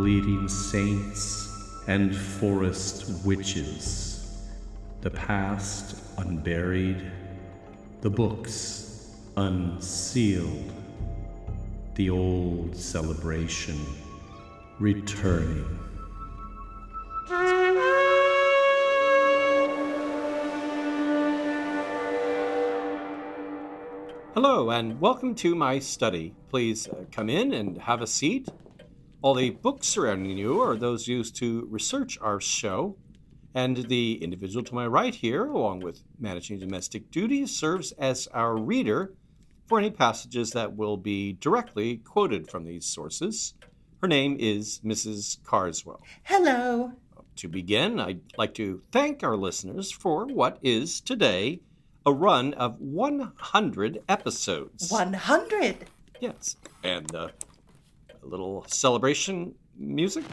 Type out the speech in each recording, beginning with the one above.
Bleeding saints and forest witches, the past unburied, the books unsealed, the old celebration returning. Hello, and welcome to my study. Please uh, come in and have a seat. All the books surrounding you are those used to research our show, and the individual to my right here, along with managing domestic duties, serves as our reader for any passages that will be directly quoted from these sources. Her name is Mrs. Carswell. Hello. To begin, I'd like to thank our listeners for what is today a run of 100 episodes. 100. Yes. And uh, a little celebration music.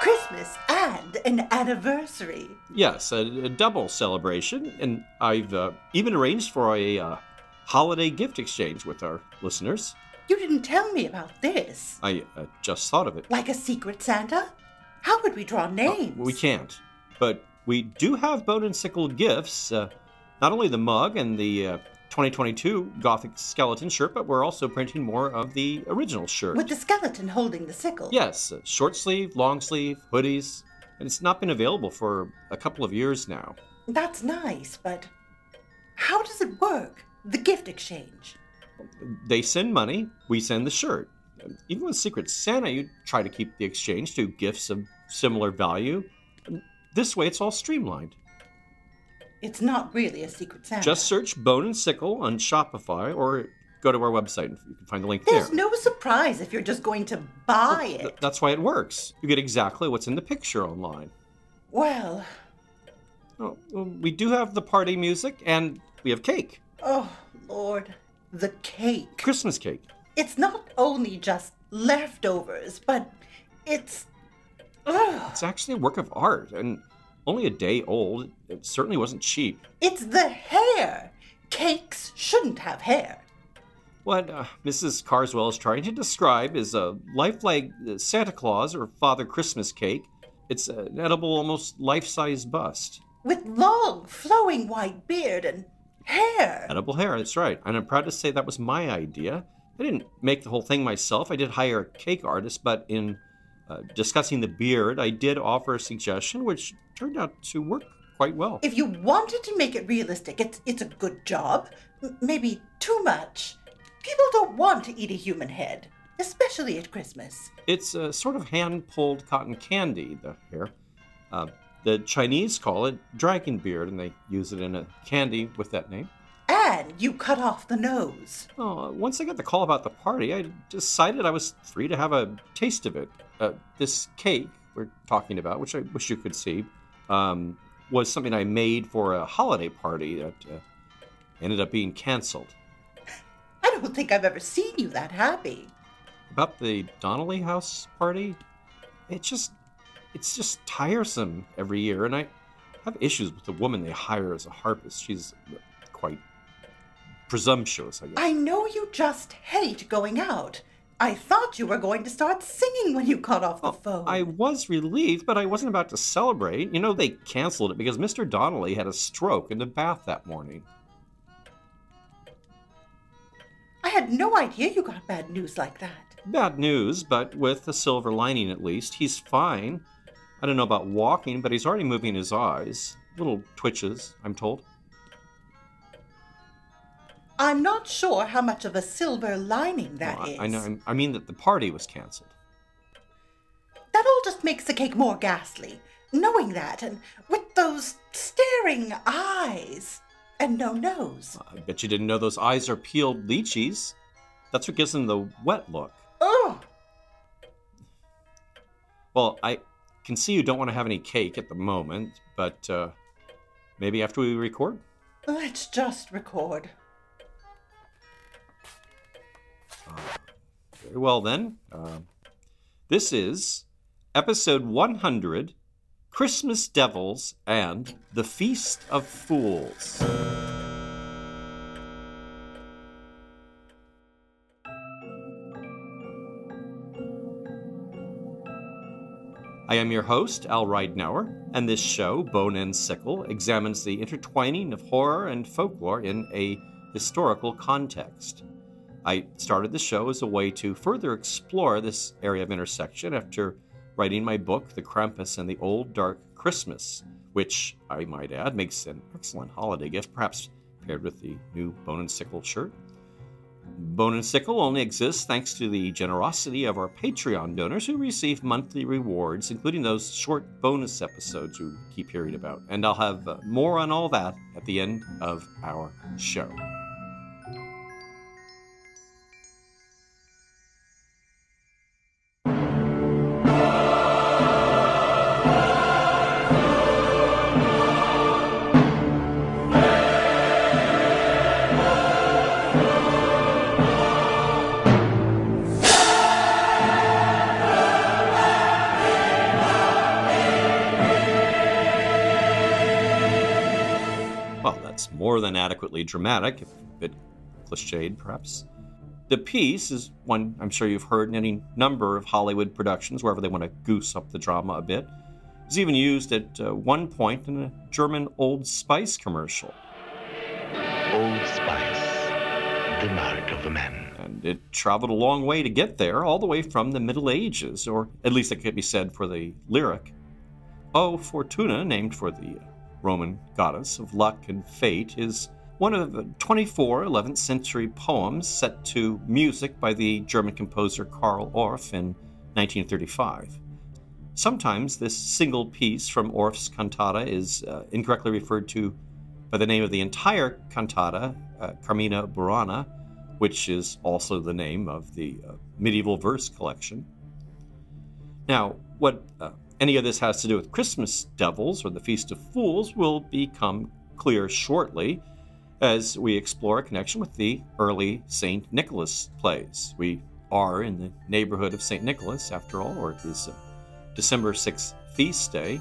Christmas and an anniversary. Yes, a, a double celebration. And I've uh, even arranged for a uh, holiday gift exchange with our listeners. You didn't tell me about this. I uh, just thought of it. Like a secret Santa? How would we draw names? We can't. But we do have bone and sickle gifts. Uh, not only the mug and the uh, 2022 Gothic skeleton shirt, but we're also printing more of the original shirt. With the skeleton holding the sickle. Yes, uh, short sleeve, long sleeve, hoodies. And it's not been available for a couple of years now. That's nice, but how does it work? The gift exchange. They send money, we send the shirt. Even with Secret Santa, you try to keep the exchange to gifts of similar value. This way, it's all streamlined. It's not really a secret Santa. Just search Bone and Sickle on Shopify or go to our website and you can find the link There's there. There's no surprise if you're just going to buy Th- it. That's why it works. You get exactly what's in the picture online. Well, Oh, well, we do have the party music and we have cake, oh, Lord. The cake. Christmas cake. It's not only just leftovers, but it's. Ugh. It's actually a work of art and only a day old. It certainly wasn't cheap. It's the hair. Cakes shouldn't have hair. What uh, Mrs. Carswell is trying to describe is a lifelike uh, Santa Claus or Father Christmas cake. It's an edible, almost life size bust. With long, flowing white beard and hair. Edible hair, that's right. And I'm proud to say that was my idea. I didn't make the whole thing myself. I did hire a cake artist, but in uh, discussing the beard, I did offer a suggestion which turned out to work quite well. If you wanted to make it realistic, it's, it's a good job. M- maybe too much. People don't want to eat a human head, especially at Christmas. It's a sort of hand pulled cotton candy, the hair. Uh, the Chinese call it dragon beard, and they use it in a candy with that name. And you cut off the nose. Oh, once I got the call about the party, I decided I was free to have a taste of it. Uh, this cake we're talking about, which I wish you could see, um, was something I made for a holiday party that uh, ended up being canceled. I don't think I've ever seen you that happy. About the Donnelly House party, it's just it's just tiresome every year, and I have issues with the woman they hire as a harpist. She's quite presumptuous, I guess. I know you just hate going out. I thought you were going to start singing when you cut off the phone. I was relieved, but I wasn't about to celebrate. You know, they canceled it because Mr. Donnelly had a stroke in the bath that morning. I had no idea you got bad news like that. Bad news, but with a silver lining at least. He's fine. I don't know about walking, but he's already moving his eyes. Little twitches, I'm told. I'm not sure how much of a silver lining that Well, is. I, I know. I mean that the party was canceled. That all just makes the cake more ghastly. Knowing that, and with those staring eyes, and no nose. I bet you didn't know those eyes are peeled lychees. That's what gives them the wet look. Oh, Well, I can see you don't want to have any cake at the moment, but uh, maybe after we record. let's just record. Very well, then. Uh, this is episode 100 Christmas Devils and the Feast of Fools. I am your host, Al Ridenour, and this show, Bone and Sickle, examines the intertwining of horror and folklore in a historical context. I started the show as a way to further explore this area of intersection after writing my book, The Krampus and the Old Dark Christmas, which, I might add, makes an excellent holiday gift, perhaps paired with the new Bone and Sickle shirt. Bone and Sickle only exists thanks to the generosity of our Patreon donors who receive monthly rewards, including those short bonus episodes you keep hearing about. And I'll have uh, more on all that at the end of our show. More than adequately dramatic, a bit cliched perhaps. The piece is one I'm sure you've heard in any number of Hollywood productions, wherever they want to goose up the drama a bit. It was even used at uh, one point in a German Old Spice commercial. Old Spice, the mark of a man. And it traveled a long way to get there, all the way from the Middle Ages, or at least it could be said for the lyric. O Fortuna, named for the Roman goddess of luck and fate, is one of 24 11th century poems set to music by the German composer Carl Orff in 1935. Sometimes this single piece from Orff's cantata is uh, incorrectly referred to by the name of the entire cantata, uh, Carmina Burana, which is also the name of the uh, medieval verse collection. Now, what uh, any of this has to do with Christmas devils or the Feast of Fools will become clear shortly as we explore a connection with the early St. Nicholas plays. We are in the neighborhood of St. Nicholas, after all, or his uh, December 6th feast day.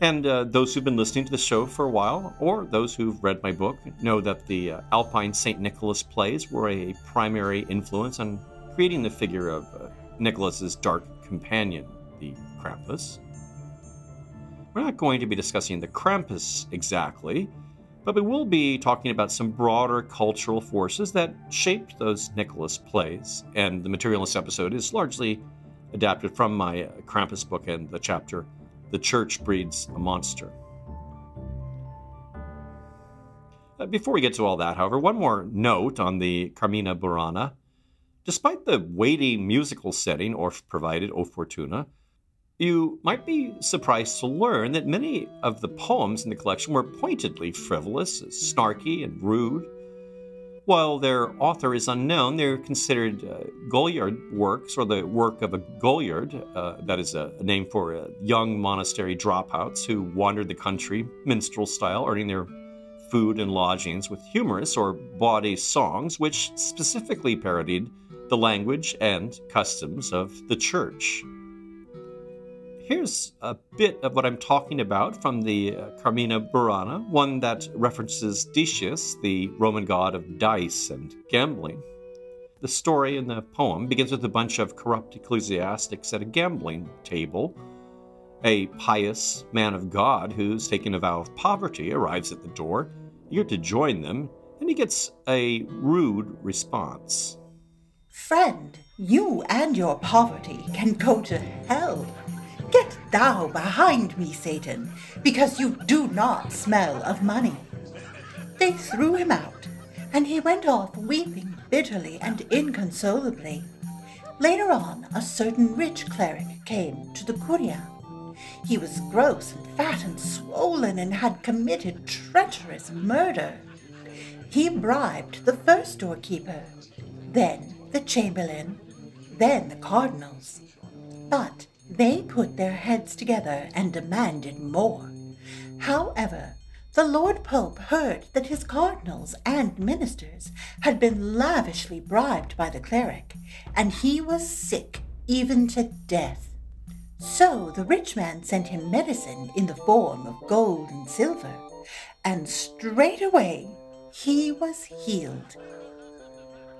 And uh, those who've been listening to the show for a while, or those who've read my book, know that the uh, Alpine St. Nicholas plays were a primary influence on creating the figure of uh, Nicholas's dark companion, the Krampus. We're not going to be discussing the Krampus exactly, but we will be talking about some broader cultural forces that shaped those Nicholas plays, and the materialist episode is largely adapted from my Krampus book and the chapter The Church Breeds a Monster. Uh, before we get to all that, however, one more note on the Carmina Burana. Despite the weighty musical setting Orff provided O Fortuna, you might be surprised to learn that many of the poems in the collection were pointedly frivolous, snarky, and rude. While their author is unknown, they're considered uh, Goliard works, or the work of a Goliard, uh, that is a, a, name for uh, young monastery dropouts who wandered the country, minstrel style, earning their food and lodgings with humorous or bawdy songs, which specifically parodied the language and customs of the church. Here's a bit of what I'm talking about from the uh, Carmina Burana, one that references Decius, the Roman god of dice and gambling. The story in the poem begins with a bunch of corrupt ecclesiastics at a gambling table. A pious man of God who's taken a vow of poverty arrives at the door, eager to join them, and he gets a rude response. Friend, you and your poverty can go to hell. Get thou behind me, Satan, because you do not smell of money. They threw him out, and he went off weeping bitterly and inconsolably. Later on, a certain rich cleric came to the Curia. He was gross and fat and swollen and had committed treacherous murder. He bribed the first doorkeeper, then the chamberlain, then the cardinals. But they put their heads together and demanded more. However, the Lord Pope heard that his cardinals and ministers had been lavishly bribed by the cleric, and he was sick even to death. So the rich man sent him medicine in the form of gold and silver, and straightway he was healed.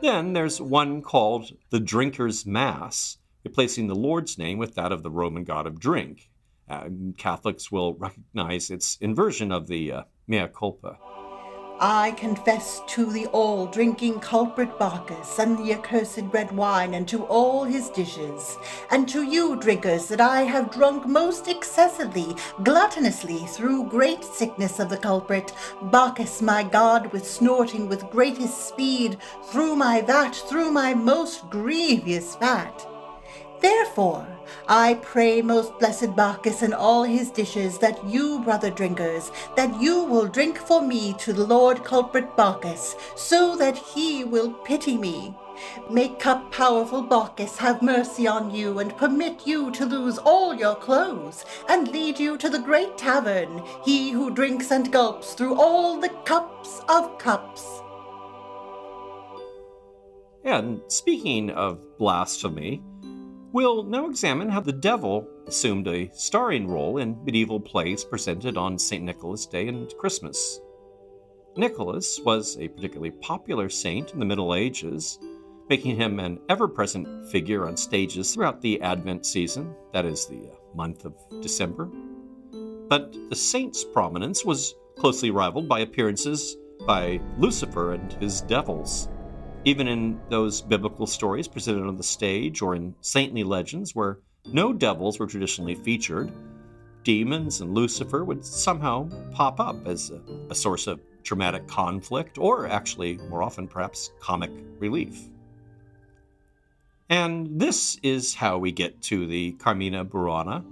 Then there's one called the Drinker's Mass, replacing the Lord's name with that of the Roman god of drink. Uh, Catholics will recognize its inversion of the uh, mea culpa. I confess to the all drinking culprit Bacchus and the accursed red wine and to all his dishes, and to you drinkers that I have drunk most excessively, gluttonously, through great sickness of the culprit, Bacchus my god, with snorting with greatest speed, through my vat, through my most grievous fat. Therefore, I pray, most blessed Bacchus and all his dishes, that you, brother drinkers, that you will drink for me to the Lord culprit Bacchus, so that he will pity me. May cup powerful Bacchus have mercy on you and permit you to lose all your clothes, and lead you to the great tavern, he who drinks and gulps through all the cups of cups. And speaking of blasphemy, We'll now examine how the devil assumed a starring role in medieval plays presented on St. Nicholas Day and Christmas. Nicholas was a particularly popular saint in the Middle Ages, making him an ever present figure on stages throughout the Advent season, that is, the uh, month of December. But the saint's prominence was closely rivaled by appearances by Lucifer and his devils. Even in those biblical stories presented on the stage or in saintly legends where no devils were traditionally featured, demons and Lucifer would somehow pop up as a, a source of dramatic conflict or actually, more often perhaps, comic relief. And this is how we get to the Carmina Burana.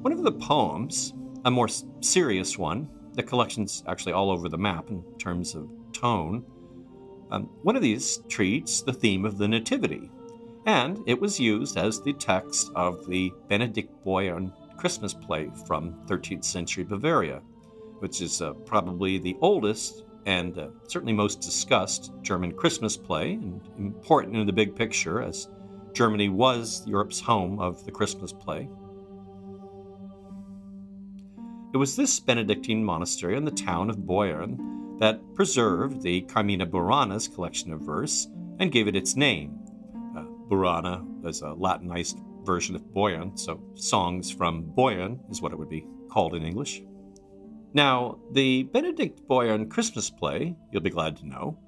One of the poems, a more serious one, the collection's actually all over the map in terms of tone, um, one of these treats the theme of the Nativity, and it was used as the text of the Benedict Beuern Christmas play from 13th century Bavaria, which is uh, probably the oldest and uh, certainly most discussed German Christmas play, and important in the big picture as Germany was Europe's home of the Christmas play. It was this Benedictine monastery in the town of Beuern that preserved the Carmina Burana's collection of verse and gave it its name. Uh, Burana is a Latinized version of Beuern, so songs from Beuern is what it would be called in English. Now, the Benediktbeuern Christmas play, you'll be glad to know,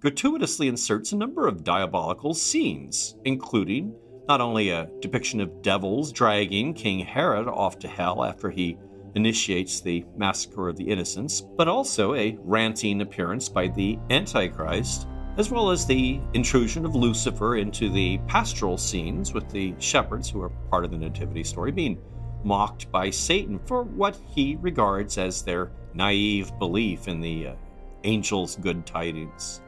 gratuitously inserts a number of diabolical scenes, including not only a depiction of devils dragging King Herod off to hell after he initiates the massacre of the innocents, but also a ranting appearance by the Antichrist, as well as the intrusion of Lucifer into the pastoral scenes with the shepherds who are part of the Nativity story being mocked by Satan for what he regards as their naive belief in the uh, angel's good tidings.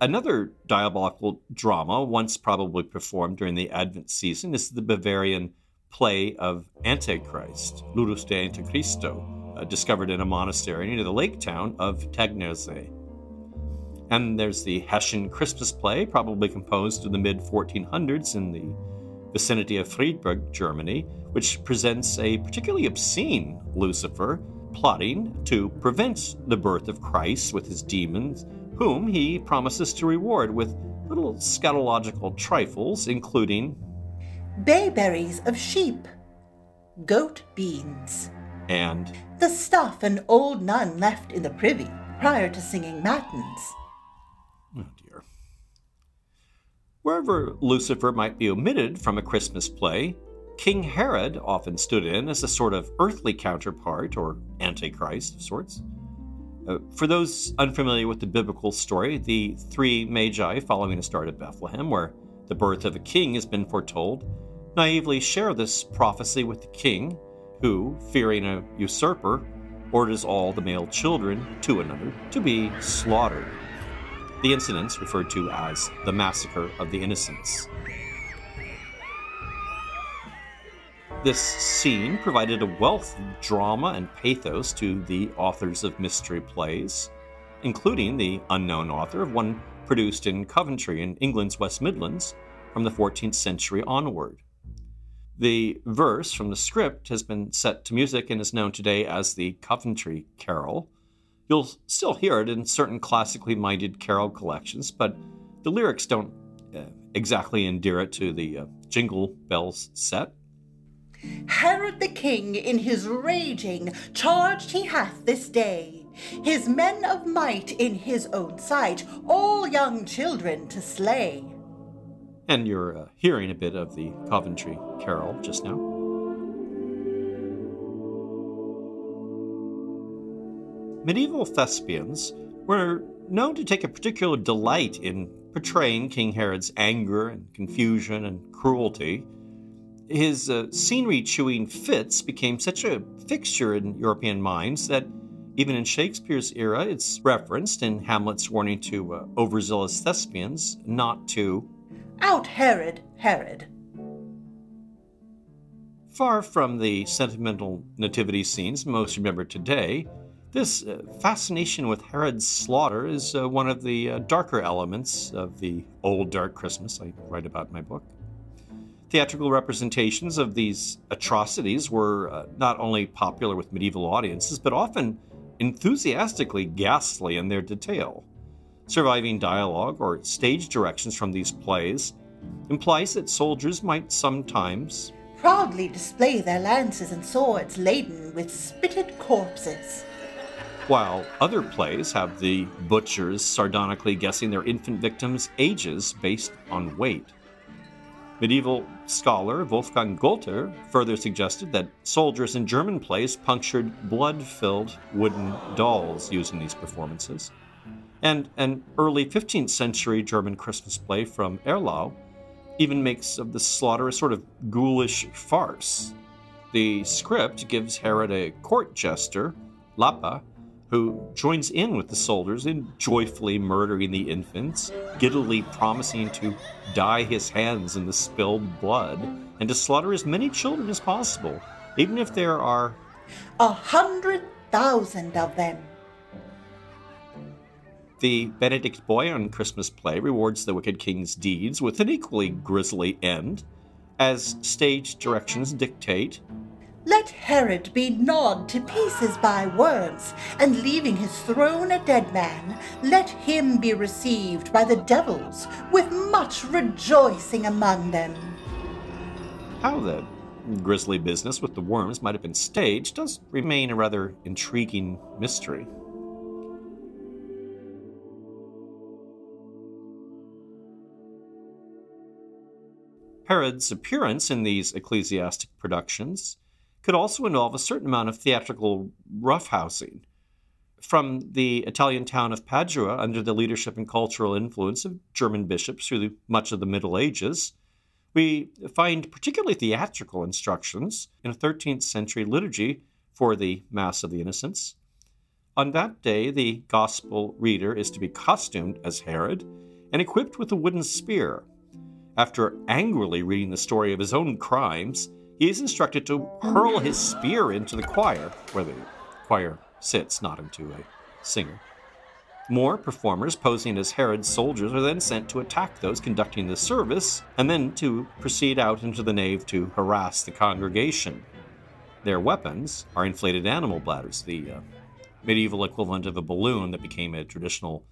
Another diabolical drama, once probably performed during the Advent season, is the Bavarian play of Antichrist, Ludus de Antichristo, uh, discovered in a monastery near the lake town of Tegernsee. And there's the Hessian Christmas play, probably composed in the mid 1400s in the vicinity of Friedberg, Germany, which presents a particularly obscene Lucifer plotting to prevent the birth of Christ with his demons, whom he promises to reward with little scatological trifles, including bayberries of sheep, goat beans, and the stuff an old nun left in the privy prior to singing matins. Oh dear. Wherever Lucifer might be omitted from a Christmas play, King Herod often stood in as a sort of earthly counterpart or antichrist of sorts. Uh, for those unfamiliar with the biblical story, the three magi following a star to Bethlehem, where the birth of a king has been foretold, naively share this prophecy with the king, who, fearing a usurper, orders all the male children to another to be slaughtered. The incidents referred to as the Massacre of the Innocents. This scene provided a wealth of drama and pathos to the authors of mystery plays, including the unknown author of one produced in Coventry in England's West Midlands from the 14th century onward. The verse from the script has been set to music and is known today as the Coventry Carol. You'll still hear it in certain classically minded carol collections, but the lyrics don't uh, exactly endear it to the uh, Jingle Bells set. Herod the king in his raging charged he hath this day his men of might in his own sight, all young children to slay. And you're uh, hearing a bit of the Coventry Carol just now. Medieval thespians were known to take a particular delight in portraying King Herod's anger and confusion and cruelty. His uh, scenery chewing fits became such a fixture in European minds that even in Shakespeare's era, it's referenced in Hamlet's warning to uh, overzealous thespians not to out Herod, Herod. Far from the sentimental nativity scenes most remember today, this uh, fascination with Herod's slaughter is uh, one of the uh, darker elements of the old dark Christmas I write about in my book. Theatrical representations of these atrocities were uh, not only popular with medieval audiences, but often enthusiastically ghastly in their detail. Surviving dialogue or stage directions from these plays implies that soldiers might sometimes proudly display their lances and swords laden with spitted corpses while other plays have the butchers sardonically guessing their infant victims' ages based on weight. Medieval scholar Wolfgang Golther further suggested that soldiers in German plays punctured blood filled wooden dolls using these performances. And an early 15th century German Christmas play from Erlau even makes of the slaughter a sort of ghoulish farce. The script gives Herod a court jester, Lappe, who joins in with the soldiers in joyfully murdering the infants, giddily promising to dye his hands in the spilled blood, and to slaughter as many children as possible, even if there are a hundred thousand of them. The Benediktbeuern Christmas play rewards the wicked king's deeds with an equally grisly end. As stage directions dictate, let Herod be gnawed to pieces by worms, and leaving his throne a dead man, let him be received by the devils with much rejoicing among them. How the grisly business with the worms might have been staged does remain a rather intriguing mystery. Herod's appearance in these ecclesiastic productions could also involve a certain amount of theatrical roughhousing. From the Italian town of Padua, under the leadership and cultural influence of German bishops through much of the Middle Ages, we find particularly theatrical instructions in a 13th century liturgy for the Mass of the Innocents. On that day, the gospel reader is to be costumed as Herod and equipped with a wooden spear. After angrily reading the story of his own crimes, he is instructed to hurl his spear into the choir, where the choir sits, not into a singer. More performers posing as Herod's soldiers are then sent to attack those conducting the service, and then to proceed out into the nave to harass the congregation. Their weapons are inflated animal bladders, the uh, medieval equivalent of a balloon that became a traditional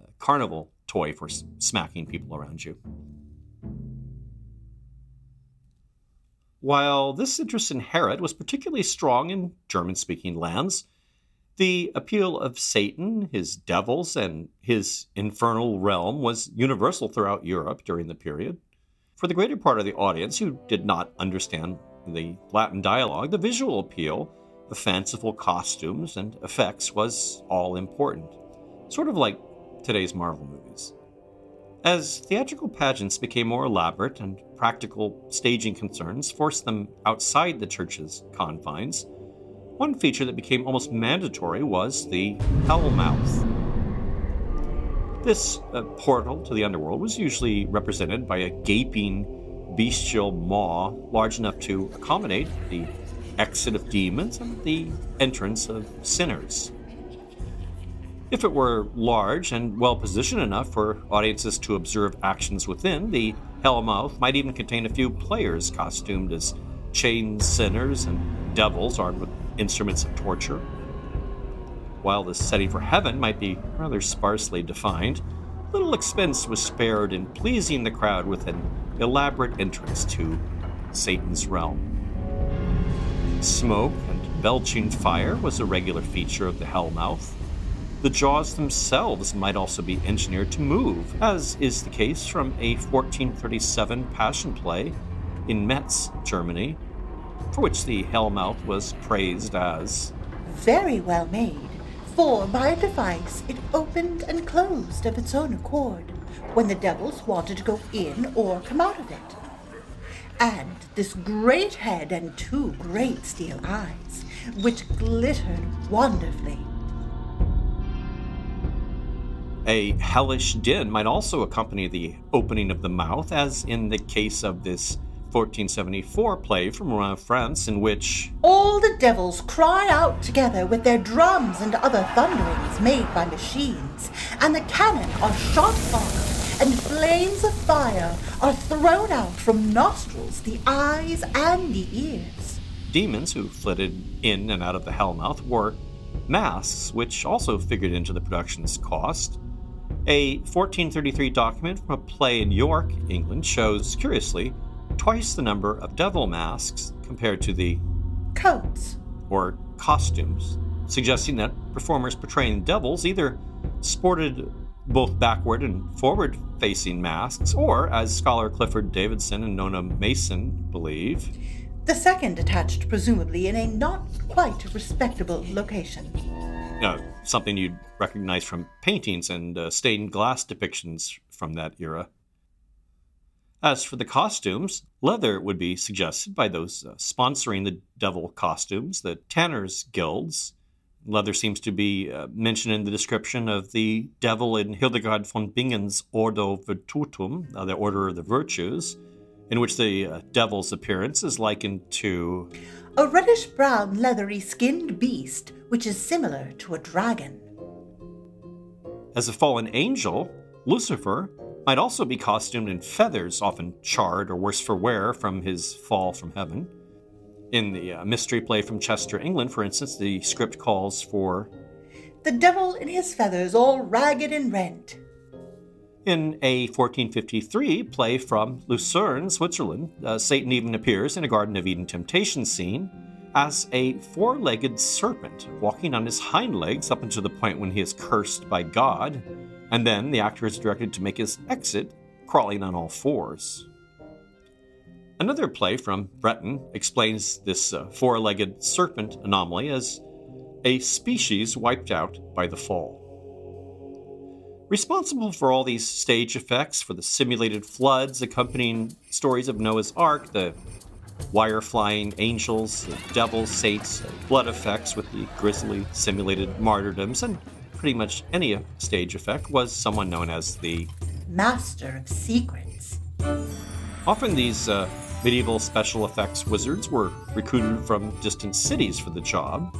uh, carnival toy for s- smacking people around you. While this interest in Herod was particularly strong in German speaking lands, the appeal of Satan, his devils, and his infernal realm was universal throughout Europe during the period. For the greater part of the audience who did not understand the Latin dialogue, the visual appeal of fanciful costumes and effects was all important, sort of like today's Marvel movies. As theatrical pageants became more elaborate and practical staging concerns forced them outside the church's confines, one feature that became almost mandatory was the hell mouth. This uh, portal to the underworld was usually represented by a gaping, bestial maw large enough to accommodate the exit of demons and the entrance of sinners. If it were large and well positioned enough for audiences to observe actions within, the Hellmouth might even contain a few players costumed as chained sinners and devils armed with instruments of torture. While the setting for heaven might be rather sparsely defined, little expense was spared in pleasing the crowd with an elaborate entrance to Satan's realm. Smoke and belching fire was a regular feature of the Hellmouth. The jaws themselves might also be engineered to move, as is the case from a 1437 Passion play in Metz, Germany, for which the Hellmouth was praised as Very well made, for by a device it opened and closed of its own accord when the devils wanted to go in or come out of it. And this great head and two great steel eyes, which glittered wonderfully. A hellish din might also accompany the opening of the mouth, as in the case of this 1474 play from Rouen, France, in which All the devils cry out together with their drums and other thunderings made by machines, and the cannon are shot off, and flames of fire are thrown out from nostrils, the eyes, and the ears. demons who flitted in and out of the Hellmouth wore masks, which also figured into the production's cost. A 1433 document from a play in York, England, shows, curiously, twice the number of devil masks compared to the Coats. or costumes, suggesting that performers portraying devils either sported both backward and forward facing masks, or, as scholar Clifford Davidson and Nona Mason believe, The second attached presumably in a not quite respectable location. Know, something you'd recognize from paintings and uh, stained glass depictions from that era. As for the costumes, leather would be suggested by those uh, sponsoring the devil costumes, the Tanners Guilds. Leather seems to be uh, mentioned in the description of the devil in Hildegard von Bingen's Ordo Virtutum, uh, the Order of the Virtues, in which the uh, devil's appearance is likened to A reddish brown, leathery skinned beast which is similar to a dragon. As a fallen angel, Lucifer might also be costumed in feathers, often charred or worse for wear from his fall from heaven. In the uh, mystery play from Chester, England, for instance, the script calls for The devil in his feathers all ragged and rent. In a 1453 play from Lucerne, Switzerland, uh, Satan even appears in a Garden of Eden temptation scene as a four legged serpent walking on his hind legs up until the point when he is cursed by God, and then the actor is directed to make his exit crawling on all fours. Another play from Breton explains this uh, four legged serpent anomaly as a species wiped out by the fall. Responsible for all these stage effects, for the simulated floods accompanying stories of Noah's Ark, the wire flying angels, devils, saints, blood effects with the grisly simulated martyrdoms, and pretty much any stage effect, was someone known as the. Master of secrets. Often these uh, medieval special effects wizards were recruited from distant cities for the job,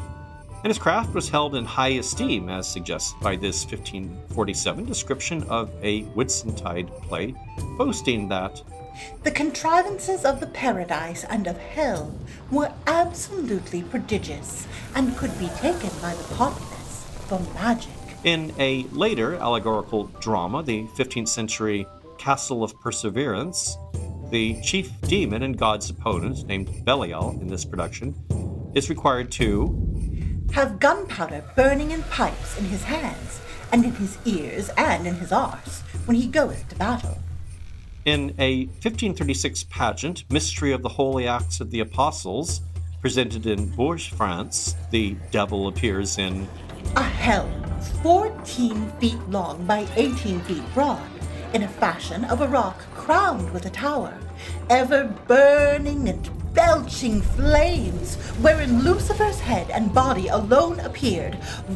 and his craft was held in high esteem, as suggested by this 1547 description of a Whitsuntide play, boasting that The contrivances of the paradise and of hell were absolutely prodigious and could be taken by the populace for magic. in a later allegorical drama, the 15th century Castle of Perseverance, the chief demon and god's opponent, named Belial in this production, is required to Have gunpowder burning in pipes in his hands, and in his ears, and in his arse, when he goeth to battle. In a 1536 pageant, Mystery of the Holy Acts of the Apostles, presented in Bourges, France, the devil appears in A hell 14 feet long by 18 feet broad, in a fashion of a rock crowned with a tower, ever burning and belching flames, wherein Lucifer's head and body alone appeared,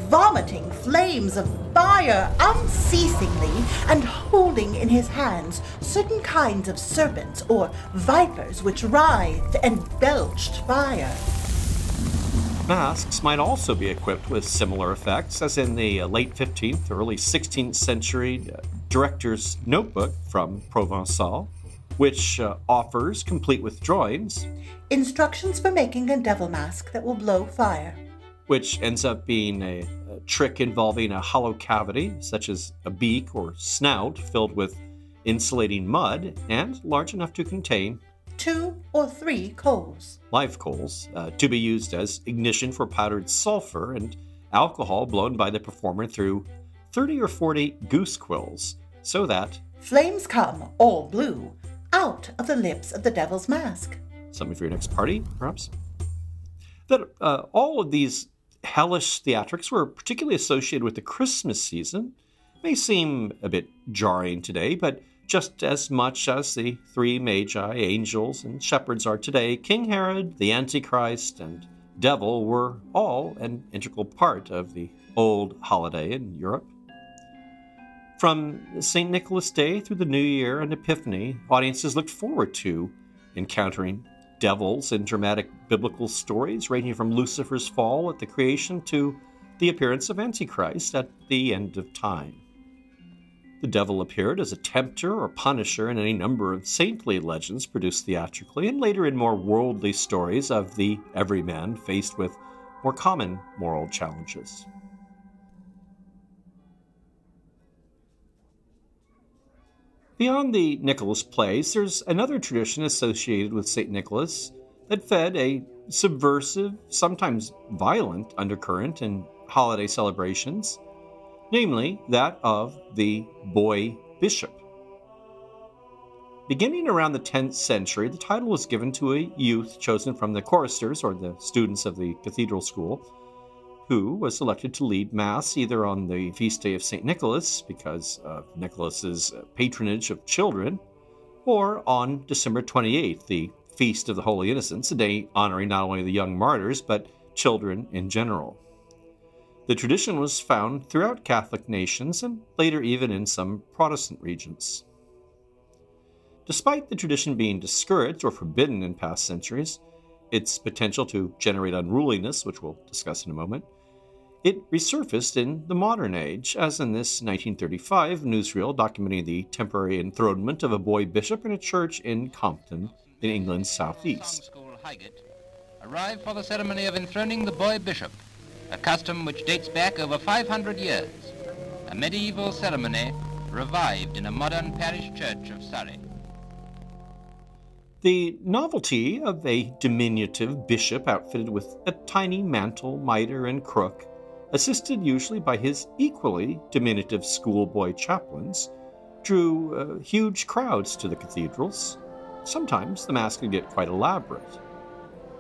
vomiting flames of fire unceasingly, and holding in his hands certain kinds of serpents or vipers which writhed and belched fire. Masks might also be equipped with similar effects, as in the late 15th, early 16th century uh, director's notebook from Provençal, which uh, offers, complete with drawings, Instructions for making a devil mask that will blow fire. which ends up being a, a trick involving a hollow cavity, such as a beak or snout filled with insulating mud and large enough to contain Two or three coals. live coals uh, to be used as ignition for powdered sulfur and alcohol blown by the performer through 30 or 40 goose quills so that Flames come, all blue, out of the lips of the devil's mask. Something for your next party, perhaps. That uh, all of these hellish theatrics were particularly associated with the Christmas season may seem a bit jarring today, but just as much as the three magi, angels, and shepherds are today, King Herod, the Antichrist, and devil were all an integral part of the old holiday in Europe. From St. Nicholas Day through the New Year and Epiphany, audiences looked forward to encountering devils in dramatic biblical stories, ranging from Lucifer's fall at the creation to the appearance of Antichrist at the end of time. The devil appeared as a tempter or punisher in any number of saintly legends produced theatrically, and later in more worldly stories of the everyman faced with more common moral challenges. Beyond the Nicholas plays, there's another tradition associated with St. Nicholas that fed a subversive, sometimes violent undercurrent in holiday celebrations, namely that of the boy bishop. Beginning around the 10th century, the title was given to a youth chosen from the choristers or the students of the cathedral school who was elected to lead Mass either on the feast day of St. Nicholas, because of Nicholas's uh, patronage of children, or on December 28th, the Feast of the Holy Innocents, a day honoring not only the young martyrs, but children in general. The tradition was found throughout Catholic nations and later even in some Protestant regions. Despite the tradition being discouraged or forbidden in past centuries, its potential to generate unruliness, which we'll discuss in a moment, it resurfaced in the modern age, as in this 1935 newsreel documenting the temporary enthronement of a boy bishop in a church in Compton, in England's southeast. Highgate arrived for the ceremony of enthroning the boy bishop, a custom which dates back over 500 years, a medieval ceremony revived in a modern parish church of Surrey. The novelty of a diminutive bishop outfitted with a tiny mantle, mitre, and crook, assisted usually by his equally diminutive schoolboy chaplains, drew uh, huge crowds to the cathedrals. Sometimes the mass could get quite elaborate.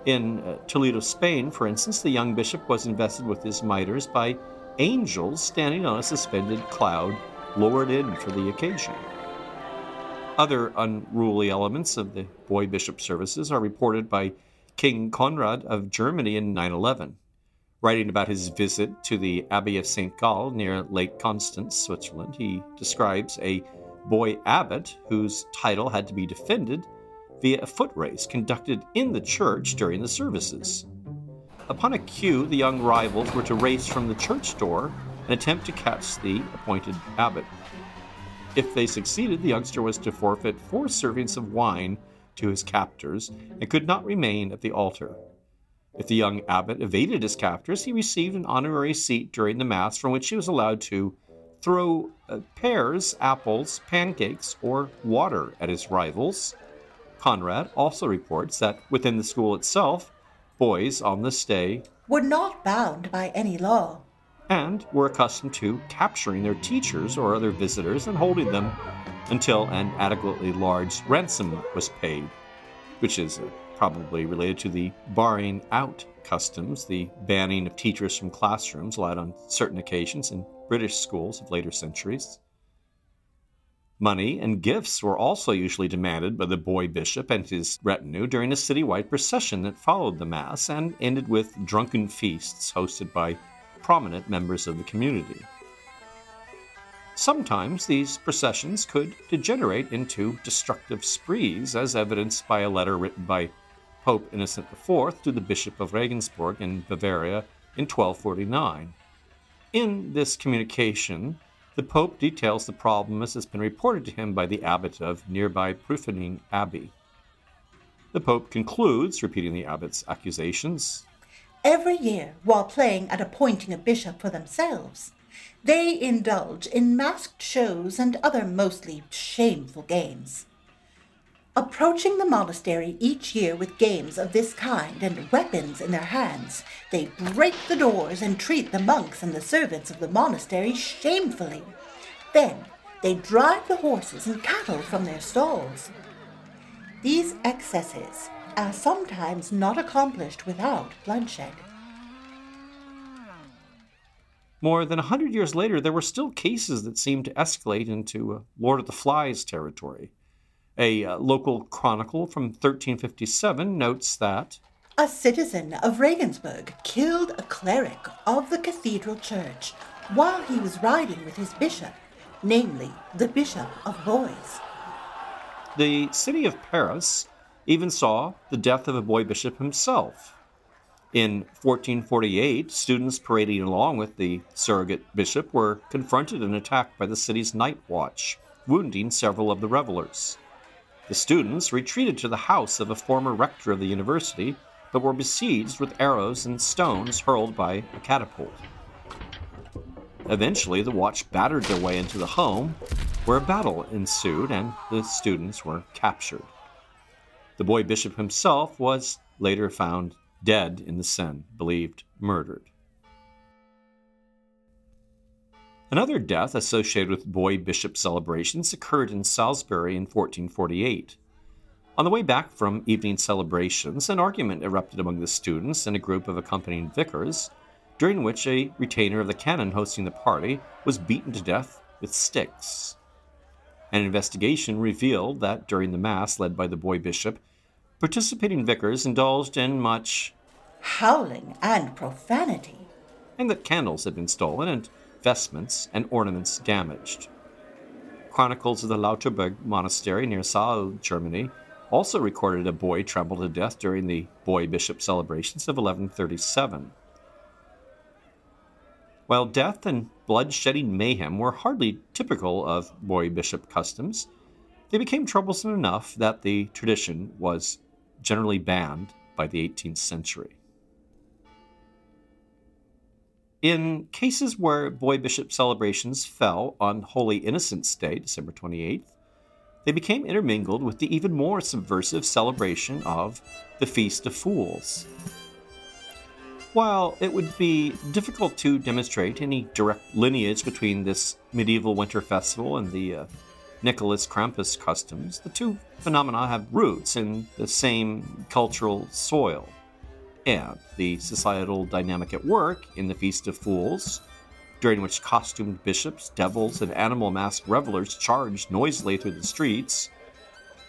In uh, Toledo, Spain, for instance, the young bishop was invested with his mitres by angels standing on a suspended cloud lowered in for the occasion. Other unruly elements of the boy bishop services are reported by King Conrad of Germany in 911. Writing about his visit to the Abbey of St. Gall near Lake Constance, Switzerland, he describes a boy abbot whose title had to be defended via a foot race conducted in the church during the services. Upon a cue, the young rivals were to race from the church door and attempt to catch the appointed abbot. If they succeeded, the youngster was to forfeit four servings of wine to his captors and could not remain at the altar. If the young abbot evaded his captors, he received an honorary seat during the Mass from which he was allowed to throw uh, pears, apples, pancakes, or water at his rivals. Conrad also reports that within the school itself, boys on this day Were not bound by any law. and were accustomed to capturing their teachers or other visitors and holding them until an adequately large ransom was paid, which is uh, probably related to the barring out customs, the banning of teachers from classrooms allowed on certain occasions in British schools of later centuries. Money and gifts were also usually demanded by the boy bishop and his retinue during a citywide procession that followed the Mass and ended with drunken feasts hosted by prominent members of the community. Sometimes these processions could degenerate into destructive sprees, as evidenced by a letter written by Pope Innocent IV to the Bishop of Regensburg in Bavaria in 1249. In this communication, the Pope details the problem as has been reported to him by the abbot of nearby Prüfening Abbey. The Pope concludes, repeating the abbot's accusations, Every year, while playing at appointing a bishop for themselves, they indulge in masked shows and other mostly shameful games. Approaching the monastery each year with games of this kind and weapons in their hands, they break the doors and treat the monks and the servants of the monastery shamefully. Then they drive the horses and cattle from their stalls. These excesses are sometimes not accomplished without bloodshed. More than a hundred years later, there were still cases that seemed to escalate into uh, Lord of the Flies territory. A uh, local chronicle from 1357 notes that A citizen of Regensburg killed a cleric of the cathedral church while he was riding with his bishop, namely the Bishop of Boys. the city of Paris even saw the death of a boy bishop himself. In 1448, students parading along with the surrogate bishop were confronted and attacked by the city's night watch, wounding several of the revelers. The students retreated to the house of a former rector of the university, but were besieged with arrows and stones hurled by a catapult. Eventually, the watch battered their way into the home, where a battle ensued and the students were captured. The boy bishop himself was later found dead in the Seine, believed murdered. Another death associated with boy bishop celebrations occurred in Salisbury in 1448. On the way back from evening celebrations, an argument erupted among the students and a group of accompanying vicars, during which a retainer of the canon hosting the party was beaten to death with sticks. An investigation revealed that during the mass led by the boy bishop, participating vicars indulged in much, Howling and profanity. and that candles had been stolen and vestments and ornaments damaged. Chronicles of the Lauterburg Monastery near Saal, Germany, also recorded a boy trampled to death during the boy bishop celebrations of 1137. While death and blood-shedding mayhem were hardly typical of boy bishop customs, they became troublesome enough that the tradition was generally banned by the 18th century. In cases where boy bishop celebrations fell on Holy Innocents' Day, December 28th, they became intermingled with the even more subversive celebration of the Feast of Fools. While it would be difficult to demonstrate any direct lineage between this medieval winter festival and the uh, Nicholas Krampus customs, the two phenomena have roots in the same cultural soil. And the societal dynamic at work in the Feast of Fools, during which costumed bishops, devils, and animal masked revelers charged noisily through the streets,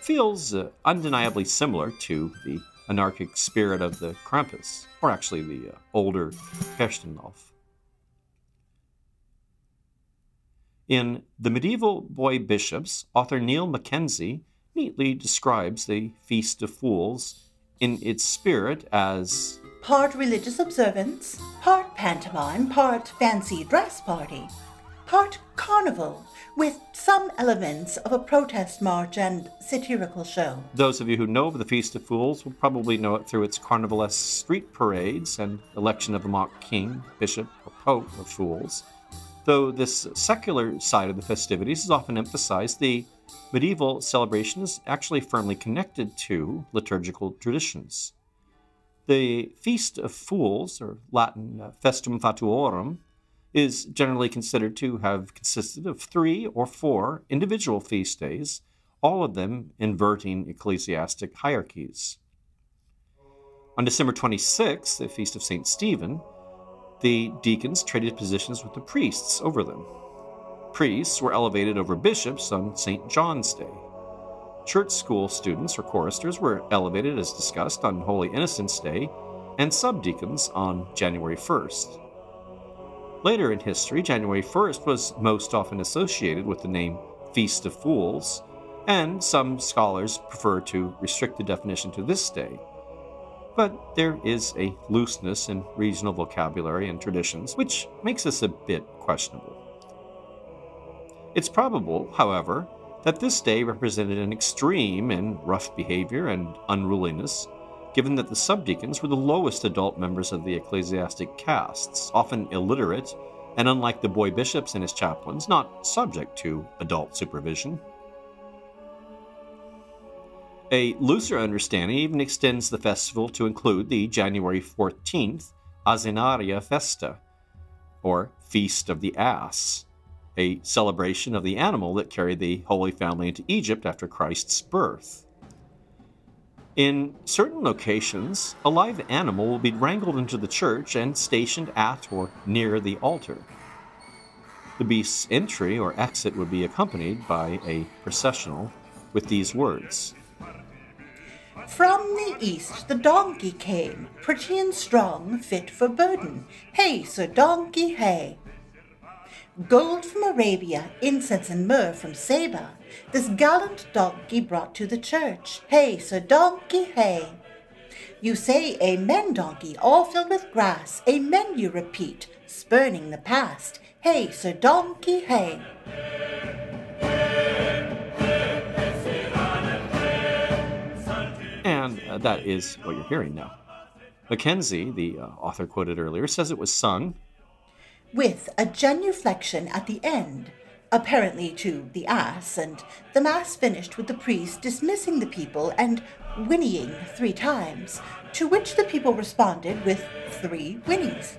feels uh, undeniably similar to the anarchic spirit of the Krampus, or actually the uh, older Perchtenlauf. In The Medieval Boy Bishops, author Neil Mackenzie neatly describes the Feast of Fools in its spirit as Part religious observance, part pantomime, part fancy dress party, part carnival, with some elements of a protest march and satirical show. Those of you who know of the Feast of Fools will probably know it through its carnivalesque street parades and election of a mock king, bishop, or pope of fools. Though this secular side of the festivities is often emphasized, the medieval celebration is actually firmly connected to liturgical traditions. The Feast of Fools, or Latin uh, Festum Fatuorum, is generally considered to have consisted of three or four individual feast days, all of them inverting ecclesiastic hierarchies. On December 26th, the feast of St. Stephen, the deacons traded positions with the priests over them. Priests were elevated over bishops on St. John's Day. Church school students or choristers were elevated, as discussed, on Holy Innocents' Day, and subdeacons on January 1st. Later in history, January 1st was most often associated with the name Feast of Fools, and some scholars prefer to restrict the definition to this day. But there is a looseness in regional vocabulary and traditions which makes this a bit questionable. It's probable, however, that this day represented an extreme in rough behavior and unruliness, given that the subdeacons were the lowest adult members of the ecclesiastic castes, often illiterate, and unlike the boy bishops and his chaplains, not subject to adult supervision. A looser understanding even extends the festival to include the January 14th Asinaria Festa, or Feast of the Ass, a celebration of the animal that carried the Holy Family into Egypt after Christ's birth. In certain locations, a live animal will be wrangled into the church and stationed at or near the altar. The beast's entry or exit would be accompanied by a processional with these words From the east the donkey came, pretty and strong, fit for burden. Hey, Sir Donkey, hey! Gold from Arabia, incense and myrrh from Saba, this gallant donkey brought to the church. Hey, Sir Donkey, hey! You say amen, donkey, all filled with grass. Amen, you repeat, spurning the past. Hey, Sir Donkey, hey! And uh, that is what you're hearing now. Mackenzie, the uh, author quoted earlier, says it was sung with a genuflection at the end, apparently to the ass, and the mass finished with the priest dismissing the people and whinnying three times, to which the people responded with three whinnies.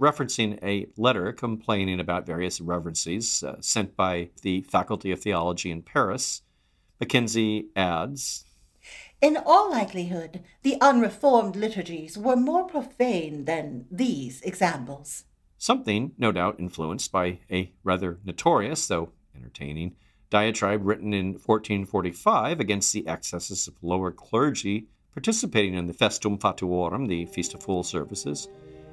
referencing a letter complaining about various irreverencies uh, sent by the Faculty of Theology in Paris, Mackenzie adds In all likelihood, the unreformed liturgies were more profane than these examples. Something, no doubt, influenced by a rather notorious, though entertaining, diatribe written in 1445 against the excesses of lower clergy participating in the Festum Fatuorum, the Feast of Fools services.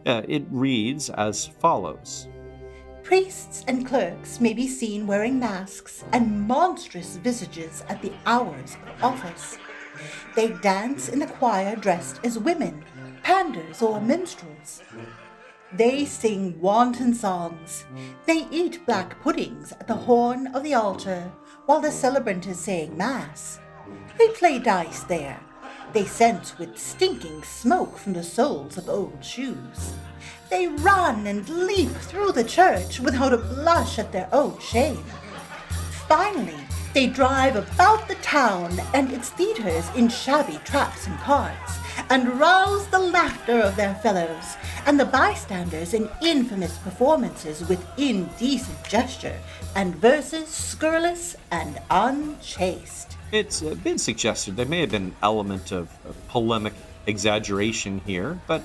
Uh, it reads as follows Priests and clerks may be seen wearing masks and monstrous visages at the hours of office. They dance in the choir dressed as women, panders, or minstrels. They sing wanton songs. They eat black puddings at the horn of the altar while the celebrant is saying Mass. They play dice there. They scent with stinking smoke from the soles of old shoes. They run and leap through the church without a blush at their own shame. Finally, they drive about the town and its theatres in shabby traps and carts, and rouse the laughter of their fellows and the bystanders in infamous performances with indecent gesture and verses scurrilous and unchaste. It's uh, been suggested there may have been an element of, of polemic exaggeration here, but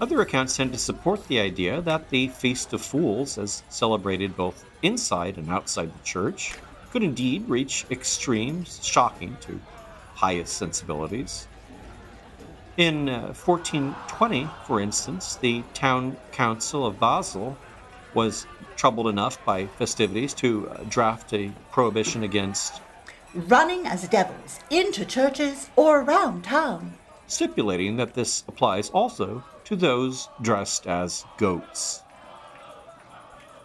other accounts tend to support the idea that the Feast of Fools, as celebrated both inside and outside the church, could indeed reach extremes shocking to highest sensibilities. In uh, 1420, for instance, the town council of Basel was troubled enough by festivities to uh, draft a prohibition against running as devils into churches or around town, stipulating that this applies also to those dressed as goats.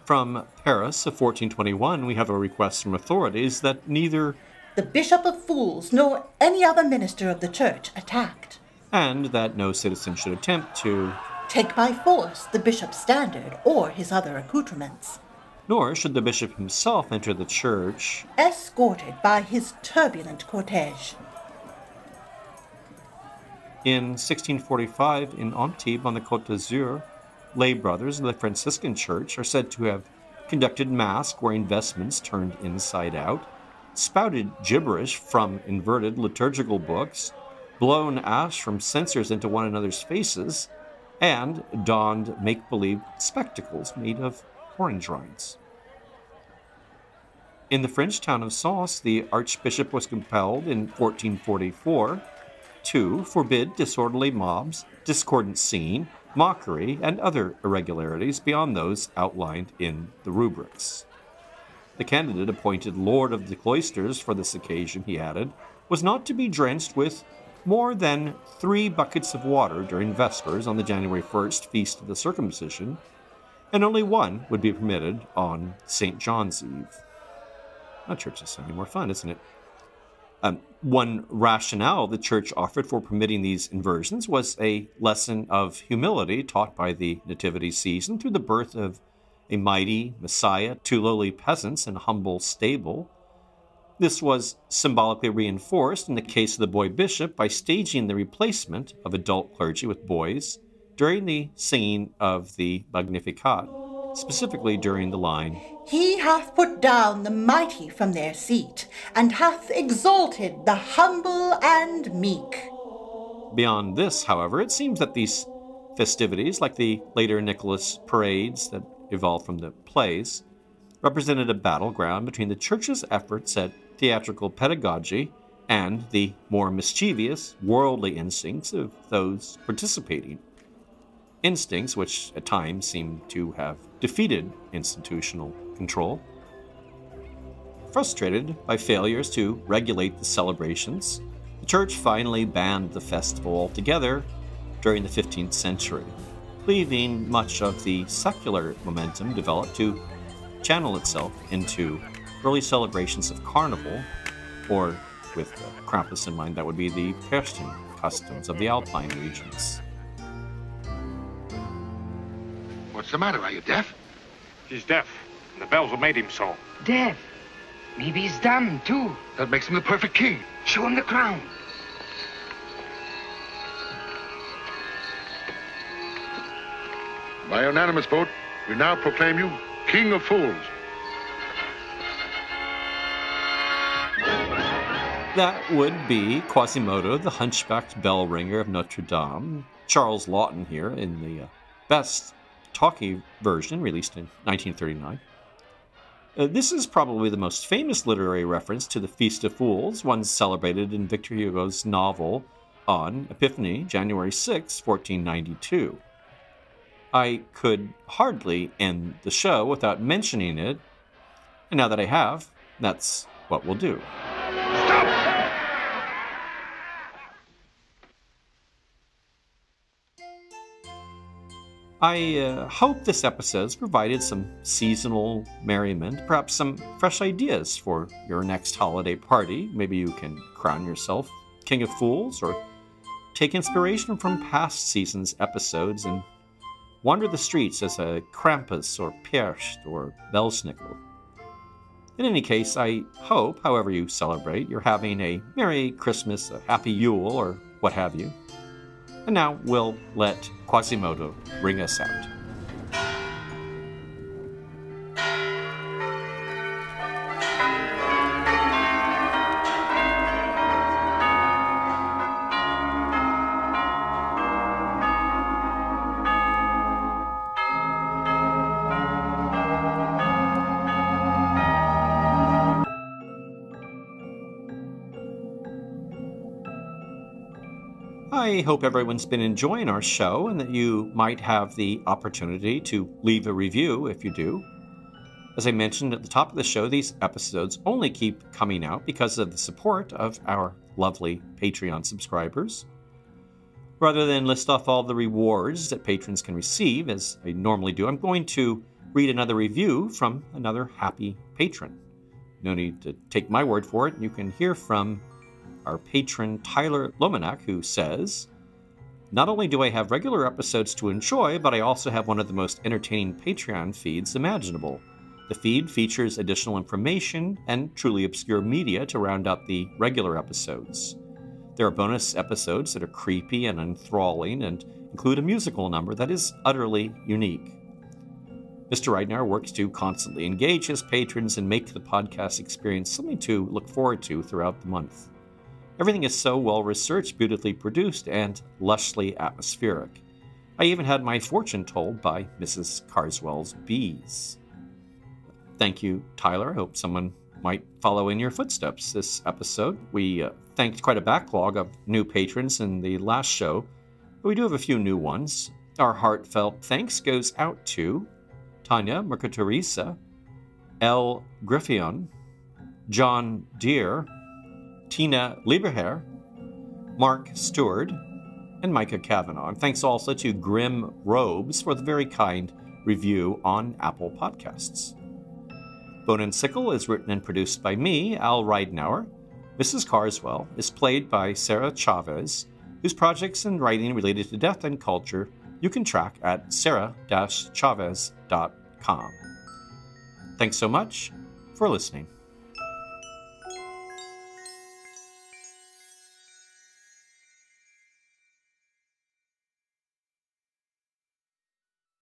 From Paris of 1421, we have a request from authorities that neither the Bishop of Fools nor any other minister of the church attacked, and that no citizen should attempt to take by force the bishop's standard or his other accoutrements. Nor should the bishop himself enter the church escorted by his turbulent cortege. In 1645, in Antibes on the Côte d'Azur, lay brothers of the Franciscan Church are said to have conducted mass wearing vestments turned inside out, spouted gibberish from inverted liturgical books, blown ash from censers into one another's faces, and donned make believe spectacles made of orange rinds. In the French town of Sens, the archbishop was compelled in 1444 to forbid disorderly mobs, discordant singing, mockery, and other irregularities beyond those outlined in the rubrics. The candidate appointed Lord of the Cloisters for this occasion, he added, was not to be drenched with more than three buckets of water during Vespers on the January 1st feast of the circumcision, and only one would be permitted on St. John's Eve. Oh, church is so more fun, isn't it? Um, one rationale the church offered for permitting these inversions was a lesson of humility taught by the Nativity season through the birth of a mighty Messiah to lowly peasants in a humble stable. This was symbolically reinforced in the case of the boy bishop by staging the replacement of adult clergy with boys during the singing of the Magnificat, specifically during the line, He hath put down the mighty from their seat, and hath exalted the humble and meek. Beyond this, however, it seems that these festivities, like the later Nicholas parades that evolved from the plays, represented a battleground between the church's efforts at theatrical pedagogy and the more mischievous, worldly instincts of those participating. Instincts which at times seem to have defeated institutional control. Frustrated by failures to regulate the celebrations, the church finally banned the festival altogether during the 15th century, leaving much of the secular momentum developed to channel itself into early celebrations of carnival, or with Krampus in mind, that would be the Perchten customs of the Alpine regions. What's the matter? Are you deaf? She's deaf, and the bells have made him so. Deaf. Maybe he's dumb, too. That makes him the perfect king. Show him the crown. By unanimous vote, we now proclaim you King of Fools. That would be Quasimodo, the hunchbacked bell ringer of Notre Dame. Charles Laughton here in the uh, best talkie version released in 1939. Uh, this is probably the most famous literary reference to the Feast of Fools, one celebrated in Victor Hugo's novel on Epiphany, January 6, 1492. I could hardly end the show without mentioning it, and now that I have, that's what we'll do. I uh, hope this episode has provided some seasonal merriment, perhaps some fresh ideas for your next holiday party. Maybe you can crown yourself King of Fools or take inspiration from past seasons' episodes and wander the streets as a Krampus or Percht or Belsnickel. In any case, I hope, however you celebrate, you're having a Merry Christmas, a Happy Yule, or what have you. And now we'll let Quasimodo ring us out. Hope everyone's been enjoying our show and that you might have the opportunity to leave a review if you do. As I mentioned at the top of the show, these episodes only keep coming out because of the support of our lovely Patreon subscribers. Rather than list off all the rewards that patrons can receive, as I normally do, I'm going to read another review from another happy patron. No need to take my word for it, you can hear from our patron Tyler Lomanak, who says, Not only do I have regular episodes to enjoy, but I also have one of the most entertaining Patreon feeds imaginable. The feed features additional information and truly obscure media to round out the regular episodes. There are bonus episodes that are creepy and enthralling and include a musical number that is utterly unique. Mr. Ridenour works to constantly engage his patrons and make the podcast experience something to look forward to throughout the month. Everything is so well researched, beautifully produced, and lushly atmospheric. I even had my fortune told by Mrs. Carswell's bees. Thank you, Tyler. I hope someone might follow in your footsteps this episode. We uh, thanked quite a backlog of new patrons in the last show, but we do have a few new ones. Our heartfelt thanks goes out to Tanya Mercatorisa, L. Griffion, John Deere, Tina Lieberherr, Mark Stewart, and Micah Kavanaugh. And thanks also to Grim Robes for the very kind review on Apple Podcasts. Bone and Sickle is written and produced by me, Al Ridenour. Mrs. Carswell is played by Sarah Chavez, whose projects and writing related to death and culture you can track at sarah-chavez.com. Thanks so much for listening.